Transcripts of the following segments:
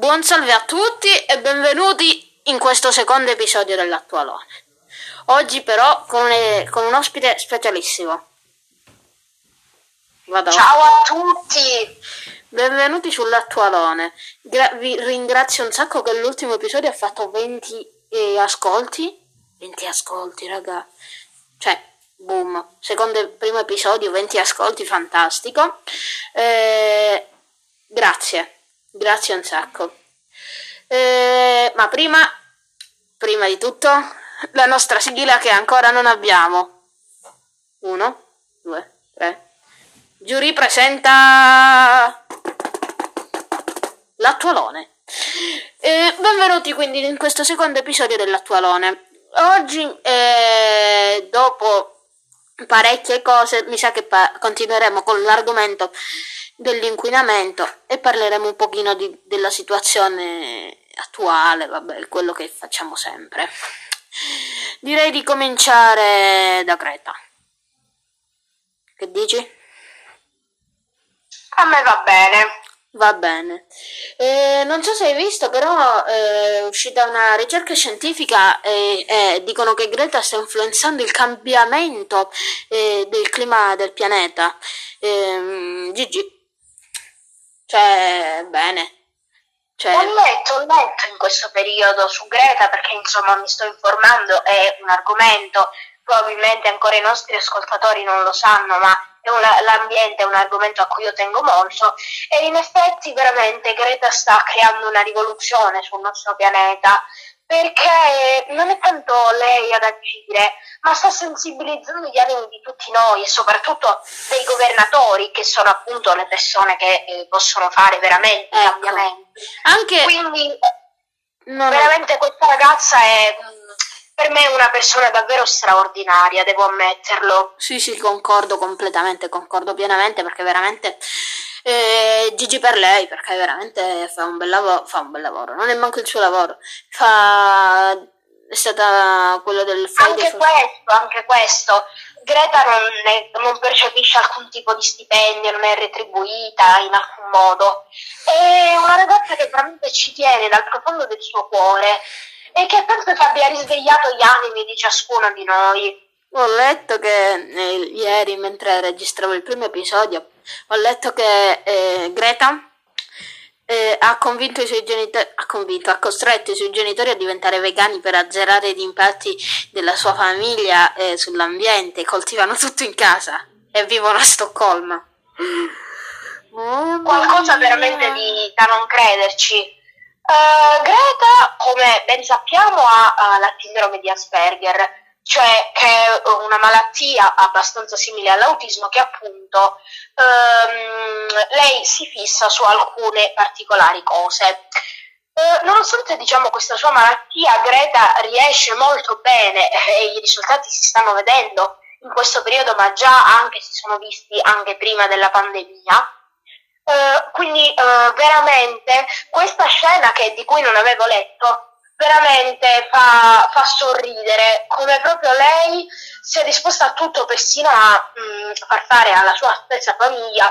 Buon salve a tutti e benvenuti in questo secondo episodio dell'Attualone. Oggi però con, un, con un ospite specialissimo. Vado. Ciao a tutti! Benvenuti sull'Attualone. Gra- vi ringrazio un sacco che l'ultimo episodio ha fatto 20 eh, ascolti. 20 ascolti, raga. Cioè, boom. Secondo primo episodio, 20 ascolti, fantastico. Eh, grazie. Grazie un sacco. Eh, ma prima, prima di tutto, la nostra sigla che ancora non abbiamo. Uno, due, tre. Giuri presenta l'attualone. Eh, benvenuti quindi in questo secondo episodio dell'attualone. Oggi, eh, dopo parecchie cose, mi sa che pa- continueremo con l'argomento dell'inquinamento e parleremo un pochino di, della situazione attuale, vabbè, quello che facciamo sempre. Direi di cominciare da Greta. Che dici? A me va bene. Va bene. Eh, non so se hai visto, però eh, è uscita una ricerca scientifica e, e dicono che Greta sta influenzando il cambiamento eh, del clima del pianeta. Eh, Gigi. Cioè, bene. Cioè... Ho letto, ho letto in questo periodo su Greta perché insomma mi sto informando, è un argomento, probabilmente ancora i nostri ascoltatori non lo sanno, ma è una, l'ambiente è un argomento a cui io tengo molto e in effetti veramente Greta sta creando una rivoluzione sul nostro pianeta perché non è tanto lei ad agire, ma sta sensibilizzando gli animi di tutti noi e soprattutto dei governatori, che sono appunto le persone che eh, possono fare veramente ecco. cambiamenti. Anche... Quindi non veramente questa ragazza è mm, per me una persona davvero straordinaria, devo ammetterlo. Sì, sì, concordo completamente, concordo pienamente perché veramente e Gigi per lei, perché veramente fa un bel lavoro, fa un bel lavoro, non è manco il suo lavoro, fa... è stata quello del Friday Anche for... questo, anche questo. Greta non, è, non, percepisce alcun tipo di stipendio, non è retribuita in alcun modo. È una ragazza che veramente ci tiene dal profondo del suo cuore e che penso che abbia risvegliato gli animi di ciascuno di noi. Ho letto che eh, ieri, mentre registravo il primo episodio, ho letto che eh, Greta eh, ha convinto i suoi genitori, ha convinto, ha costretto i suoi genitori a diventare vegani per azzerare gli impatti della sua famiglia eh, sull'ambiente, coltivano tutto in casa e vivono a Stoccolma. Oh, Qualcosa veramente di, da non crederci. Uh, Greta, come ben sappiamo, ha uh, la sindrome di Asperger cioè che è una malattia abbastanza simile all'autismo che appunto ehm, lei si fissa su alcune particolari cose. Eh, nonostante diciamo questa sua malattia, Greta riesce molto bene e i risultati si stanno vedendo in questo periodo, ma già anche si sono visti anche prima della pandemia. Uh, quindi uh, veramente questa scena che, di cui non avevo letto veramente fa, fa, sorridere come proprio lei sia disposta a tutto persino a mh, mm, far fare alla sua stessa famiglia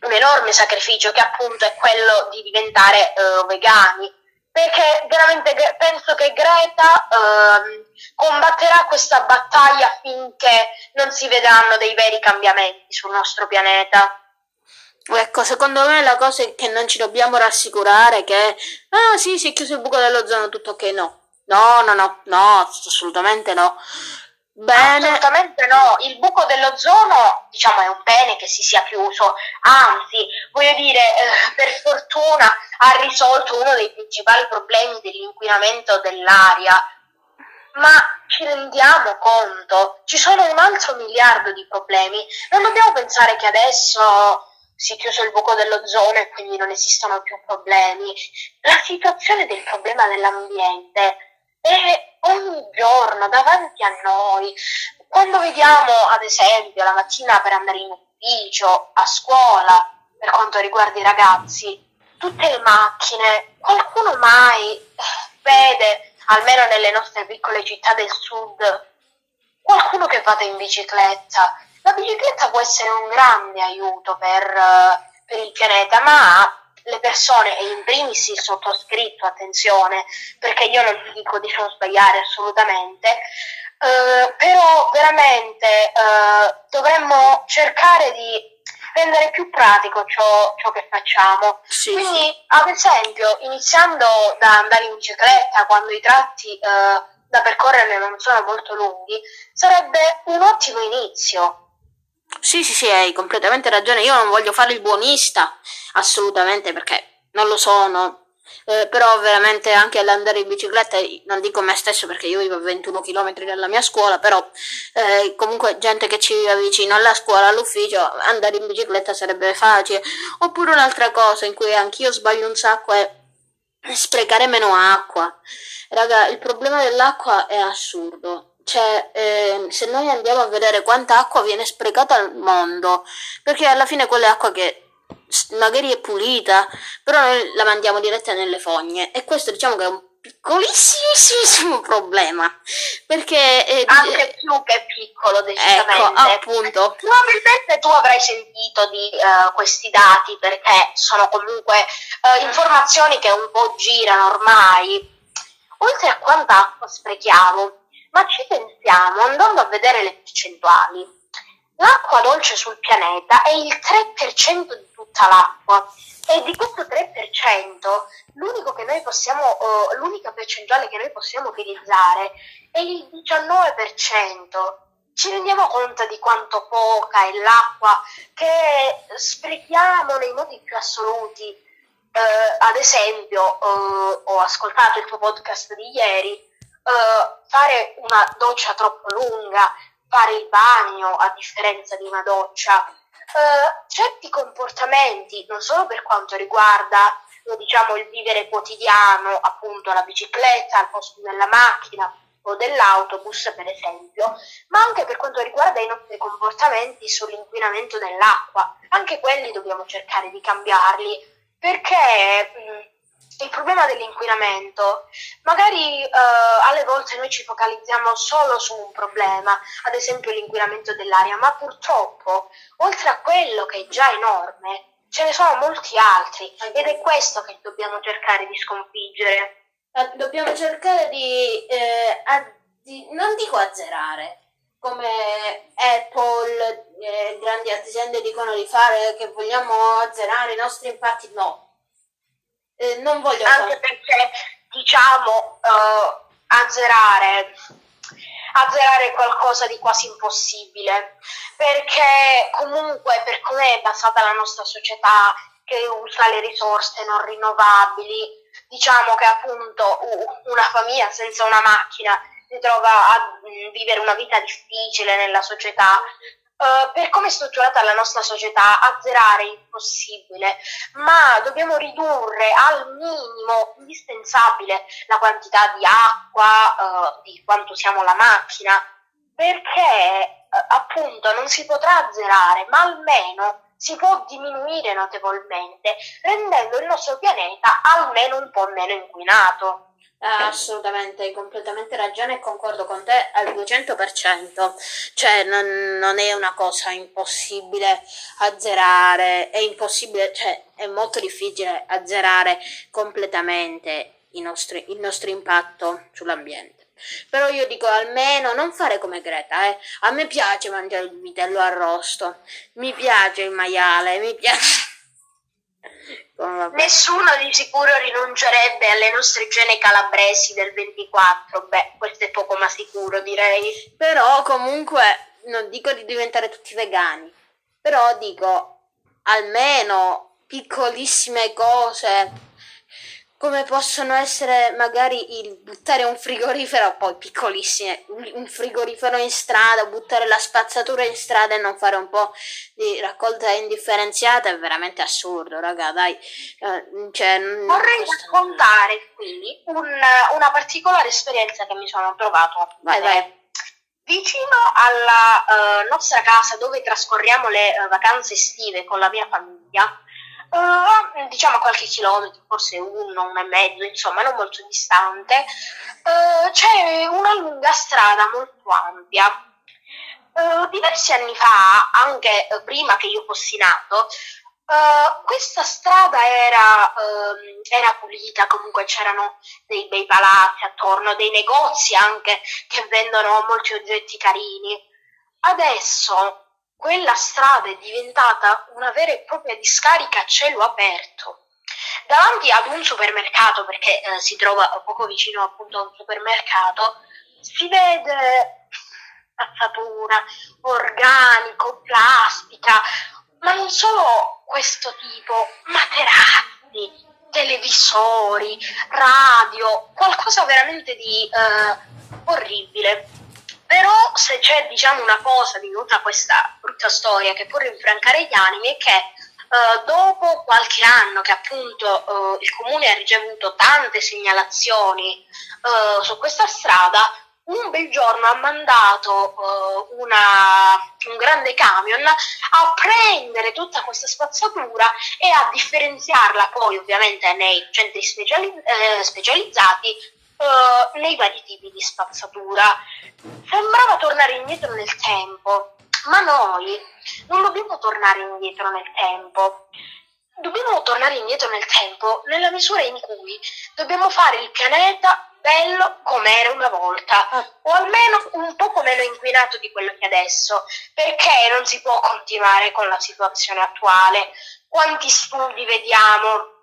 un enorme sacrificio che appunto è quello di diventare uh, vegani perché veramente penso che Greta uh, combatterà questa battaglia finché non si vedranno dei veri cambiamenti sul nostro pianeta. Ecco, secondo me la cosa è che non ci dobbiamo rassicurare che, ah sì, si è chiuso il buco dell'ozono, tutto ok, no. No, no, no, no, assolutamente no. Bene. Assolutamente no, il buco dell'ozono diciamo è un bene che si sia chiuso, anzi voglio dire eh, per fortuna ha risolto uno dei principali problemi dell'inquinamento dell'aria, ma ci rendiamo conto, ci sono un altro miliardo di problemi, non dobbiamo pensare che adesso si è chiuso il buco dell'ozono e quindi non esistono più problemi. La situazione del problema dell'ambiente è ogni giorno davanti a noi. Quando vediamo, ad esempio, la mattina per andare in ufficio, a scuola, per quanto riguarda i ragazzi, tutte le macchine, qualcuno mai vede, almeno nelle nostre piccole città del sud, qualcuno che vada in bicicletta la bicicletta può essere un grande aiuto per, per il pianeta, ma le persone, e in primis il sottoscritto, attenzione, perché io non vi dico di non sbagliare assolutamente, eh, però veramente eh, dovremmo cercare di rendere più pratico ciò, ciò che facciamo. Sì, Quindi, sì. ad esempio, iniziando da andare in bicicletta quando i tratti eh, da percorrere non sono molto lunghi, sarebbe un ottimo inizio. Sì, sì, sì, hai completamente ragione. Io non voglio fare il buonista, assolutamente, perché non lo sono. Eh, però veramente anche all'andare in bicicletta, non dico me stesso perché io vivo a 21 km dalla mia scuola, però eh, comunque gente che ci vive vicino alla scuola, all'ufficio, andare in bicicletta sarebbe facile. Oppure un'altra cosa in cui anch'io sbaglio un sacco è sprecare meno acqua. Raga, il problema dell'acqua è assurdo. Cioè, eh, se noi andiamo a vedere quanta acqua viene sprecata al mondo, perché alla fine quella acqua che magari è pulita, però noi la mandiamo diretta nelle fogne e questo diciamo che è un piccolissimissimo problema, perché eh, Anche più che piccolo, decisamente. ecco, appunto, Probabilmente tu avrai sentito di eh, questi dati perché sono comunque eh, informazioni che un po' girano ormai. Oltre a quanta acqua sprechiamo, ma ci pensiamo andando a vedere le percentuali. L'acqua dolce sul pianeta è il 3% di tutta l'acqua e di questo 3% l'unico che noi possiamo, eh, l'unica percentuale che noi possiamo utilizzare è il 19%. Ci rendiamo conto di quanto poca è l'acqua che sprechiamo nei modi più assoluti. Eh, ad esempio, eh, ho ascoltato il tuo podcast di ieri, eh, fare una doccia troppo lunga, fare il bagno a differenza di una doccia, eh, certi comportamenti, non solo per quanto riguarda diciamo, il vivere quotidiano, appunto la bicicletta al posto della macchina o dell'autobus, per esempio, ma anche per quanto riguarda i nostri comportamenti sull'inquinamento dell'acqua. Anche quelli dobbiamo cercare di cambiarli, perché mh, il problema dell'inquinamento, magari eh, alle volte noi ci focalizziamo solo su un problema, ad esempio l'inquinamento dell'aria, ma purtroppo, oltre a quello che è già enorme, ce ne sono molti altri ed è questo che dobbiamo cercare di sconfiggere. Eh, dobbiamo cercare di, eh, a- di- non dico azzerare, come Apple, eh, grandi aziende dicono di fare, che vogliamo azzerare i nostri impatti, no. Eh, non voglio Anche fare... perché, diciamo, eh, azzerare, azzerare è qualcosa di quasi impossibile, perché comunque per come è basata la nostra società, che usa le risorse non rinnovabili, diciamo che appunto una famiglia senza una macchina si trova a mm, vivere una vita difficile nella società. Eh, per come è strutturata la nostra società, azzerare è impossibile, ma dobbiamo ridurre al minimo indispensabile la quantità di acqua, eh, di quanto siamo la macchina, perché eh, appunto non si potrà azzerare, ma almeno si può diminuire notevolmente, rendendo il nostro pianeta almeno un po' meno inquinato. Eh, assolutamente, hai completamente ragione e concordo con te al 200%. Cioè, non, non è una cosa impossibile azzerare, è impossibile, cioè, è molto difficile azzerare completamente i nostri- il nostro impatto sull'ambiente. Però io dico almeno non fare come Greta, eh. A me piace mangiare il vitello arrosto, mi piace il maiale, mi piace... Nessuno di sicuro rinuncerebbe alle nostre gene calabresi del 24, beh, questo è poco ma sicuro direi. Però comunque non dico di diventare tutti vegani, però dico almeno piccolissime cose come possono essere magari il buttare un frigorifero, poi piccolissime, un frigorifero in strada, buttare la spazzatura in strada e non fare un po' di raccolta indifferenziata è veramente assurdo, raga, dai. Eh, cioè, Vorrei raccontare qui un- una particolare esperienza che mi sono trovato Vai, fare. vai. Vicino alla eh, nostra casa dove trascorriamo le eh, vacanze estive con la mia famiglia, eh, diciamo qualche chilometro, forse uno, uno e mezzo, insomma, non molto distante, eh, c'è una lunga strada molto ampia. Eh, diversi anni fa, anche prima che io fossi nato, Uh, questa strada era, uh, era, pulita, comunque c'erano dei bei palazzi attorno, dei negozi anche che vendono molti oggetti carini. Adesso quella strada è diventata una vera e propria discarica a cielo aperto. Davanti ad un supermercato, perché eh, si trova poco vicino appunto a un supermercato, si vede spazzatura, organico, plastica, ma non solo questo tipo, materassi, televisori, radio, qualcosa veramente di eh, orribile. Però se c'è diciamo una cosa di tutta questa brutta storia che può rinfrancare gli animi è che Uh, dopo qualche anno che appunto uh, il comune ha ricevuto tante segnalazioni uh, su questa strada, un bel giorno ha mandato una, un grande camion a prendere tutta questa spazzatura e a differenziarla poi ovviamente nei centri speciali- eh, specializzati uh, nei vari tipi di spazzatura. Sembrava tornare indietro nel tempo, ma noi non dobbiamo tornare indietro nel tempo. Dobbiamo tornare indietro nel tempo nella misura in cui dobbiamo fare il pianeta bello come era una volta, ah. o almeno un poco meno inquinato di quello che è adesso, perché non si può continuare con la situazione attuale. Quanti studi vediamo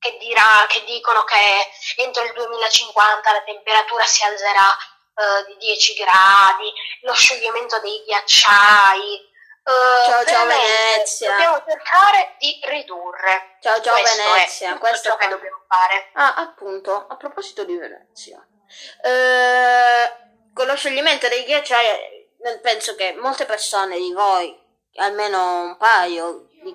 che, dirà, che dicono che entro il 2050 la temperatura si alzerà uh, di 10 gradi, lo scioglimento dei ghiacciai, Uh, ciao ciao Venezia. Dobbiamo cercare di ridurre. Ciao ciao Questo Venezia. È Questo è ciò che dobbiamo fare. Ah, appunto, a proposito di Venezia. Eh, con lo scioglimento dei ghiacciai penso che molte persone di voi, almeno un paio di,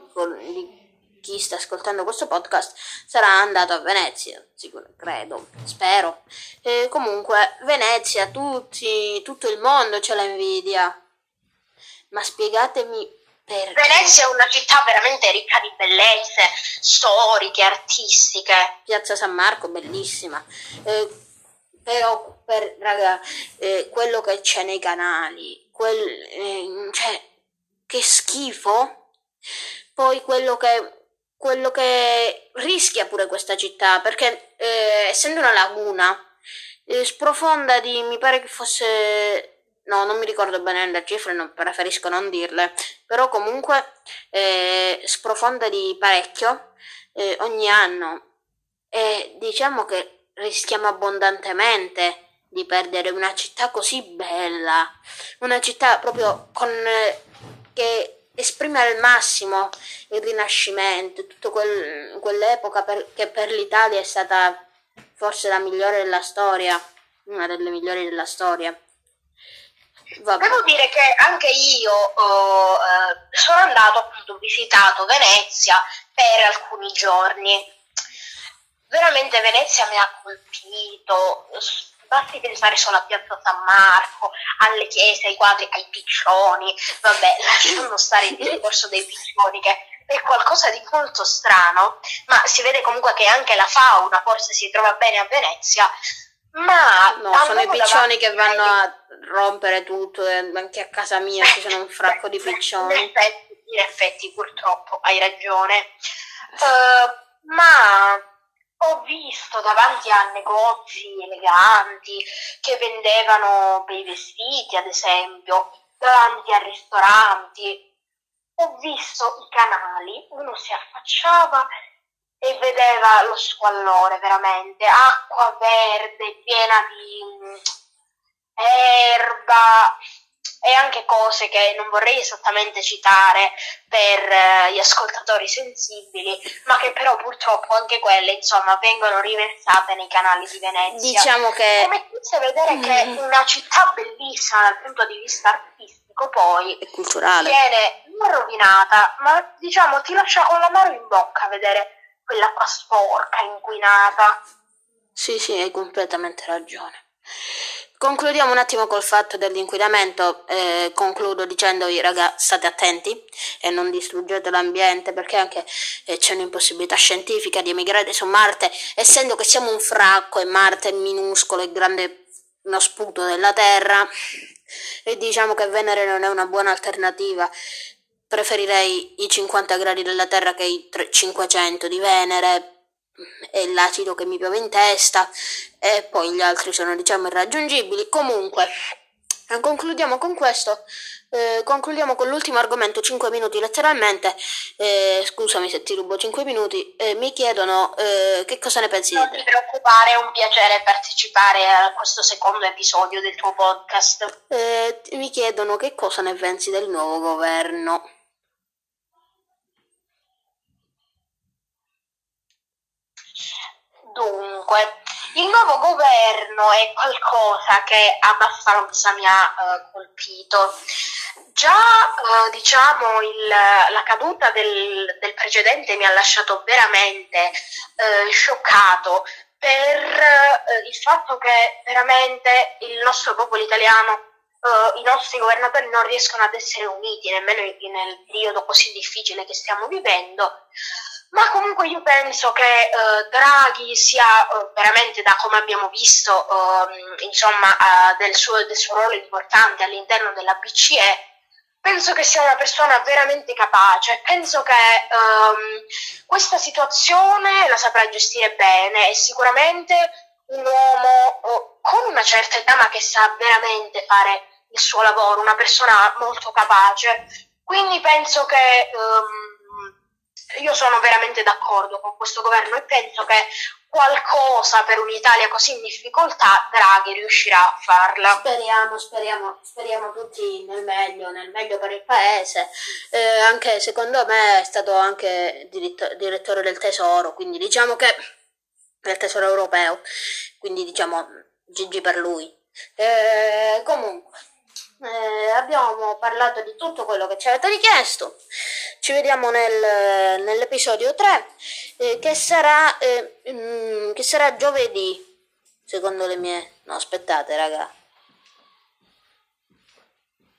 di chi sta ascoltando questo podcast sarà andato a Venezia, sicuro, credo, spero. E comunque, Venezia, tutti, tutto il mondo ce la invidia. Ma spiegatemi perché. Venezia è una città veramente ricca di bellezze storiche, artistiche. Piazza San Marco, bellissima. Eh, però, per, raga, eh, quello che c'è nei canali, quel, eh, cioè, che schifo. Poi quello che, quello che rischia pure questa città, perché eh, essendo una laguna, eh, sprofonda di, mi pare che fosse no, non mi ricordo bene le cifre, non, preferisco non dirle, però comunque eh, sprofonda di parecchio eh, ogni anno. E diciamo che rischiamo abbondantemente di perdere una città così bella, una città proprio con, eh, che esprime al massimo il rinascimento, tutta quel, quell'epoca per, che per l'Italia è stata forse la migliore della storia, una delle migliori della storia. Vabbè. Devo dire che anche io oh, eh, sono andato appunto, visitato Venezia per alcuni giorni. Veramente Venezia mi ha colpito, basti pensare solo a Piazza San Marco, alle chiese, ai quadri, ai piccioni, vabbè, lasciamo stare il discorso dei piccioni che è qualcosa di molto strano, ma si vede comunque che anche la fauna forse si trova bene a Venezia, ma no, sono i piccioni che vanno a rompere tutto, eh, anche a casa mia ci sono un fracco di piccioni. In effetti, in effetti purtroppo hai ragione. Uh, ma ho visto davanti a negozi eleganti che vendevano bei vestiti, ad esempio, davanti a ristoranti. Ho visto i canali, uno si affacciava e vedeva lo squallore veramente, acqua verde piena di mm, erba e anche cose che non vorrei esattamente citare per uh, gli ascoltatori sensibili, ma che però purtroppo anche quelle, insomma, vengono riversate nei canali di Venezia. Diciamo che... Come potete vedere mm. che una città bellissima dal punto di vista artistico poi... E culturale. Viene non rovinata, ma diciamo ti lascia con l'amaro in bocca vedere quell'acqua sporca, inquinata. Sì, sì, hai completamente ragione. Concludiamo un attimo col fatto dell'inquinamento, eh, concludo dicendovi raga state attenti e non distruggete l'ambiente perché anche eh, c'è un'impossibilità scientifica di emigrare su Marte, essendo che siamo un fracco e Marte è minuscolo e grande uno sputo della Terra. E diciamo che Venere non è una buona alternativa. Preferirei i 50 gradi della Terra che i 500 di Venere e l'acido che mi piove in testa e poi gli altri sono diciamo irraggiungibili. Comunque, concludiamo con questo. Eh, concludiamo con l'ultimo argomento, 5 minuti letteralmente. Eh, scusami se ti rubo 5 minuti. Eh, mi chiedono eh, che cosa ne pensi. Non ti preoccupare, è un piacere partecipare a questo secondo episodio del tuo podcast. Eh, mi chiedono che cosa ne pensi del nuovo governo. Dunque, il nuovo governo è qualcosa che abbastanza mi ha uh, colpito. Già uh, diciamo il, la caduta del, del, precedente mi ha lasciato veramente uh, scioccato per il fatto che veramente il nostro popolo italiano Uh, i nostri governatori non riescono ad essere uniti nemmeno nel periodo così difficile che stiamo vivendo. Ma comunque io penso che uh, Draghi sia uh, veramente, da come abbiamo visto, uh, insomma, del suo, del, suo, ruolo importante all'interno della BCE, penso che sia una persona veramente capace, penso che um, questa situazione la saprà gestire bene e sicuramente un uomo con una certa età ma che sa veramente fare il suo lavoro, una persona molto capace. Quindi penso che... Um, io sono veramente d'accordo con questo governo e penso che qualcosa per un'Italia così in difficoltà Draghi riuscirà a farla. Speriamo, speriamo, speriamo tutti nel meglio, nel meglio per il paese. Eh, anche secondo me è stato anche direttore del tesoro, quindi diciamo che del tesoro europeo, quindi diciamo GG per lui. Eh, comunque eh, abbiamo parlato di tutto quello che ci avete richiesto. Ci vediamo nel, nell'episodio 3 eh, che, sarà, eh, mm, che sarà giovedì, secondo le mie... No, aspettate raga.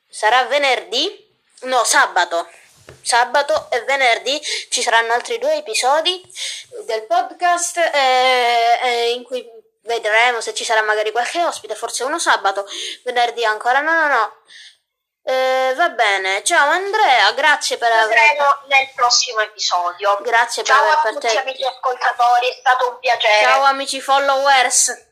Sarà venerdì? No, sabato. Sabato e venerdì ci saranno altri due episodi del podcast eh, eh in cui Vedremo se ci sarà magari qualche ospite, forse uno sabato, venerdì ancora no, no, no. Eh, va bene, ciao Andrea, grazie per aver... Vedremo nel prossimo episodio. Grazie ciao per aver partecipato. Ciao amici ascoltatori, è stato un piacere. Ciao amici followers.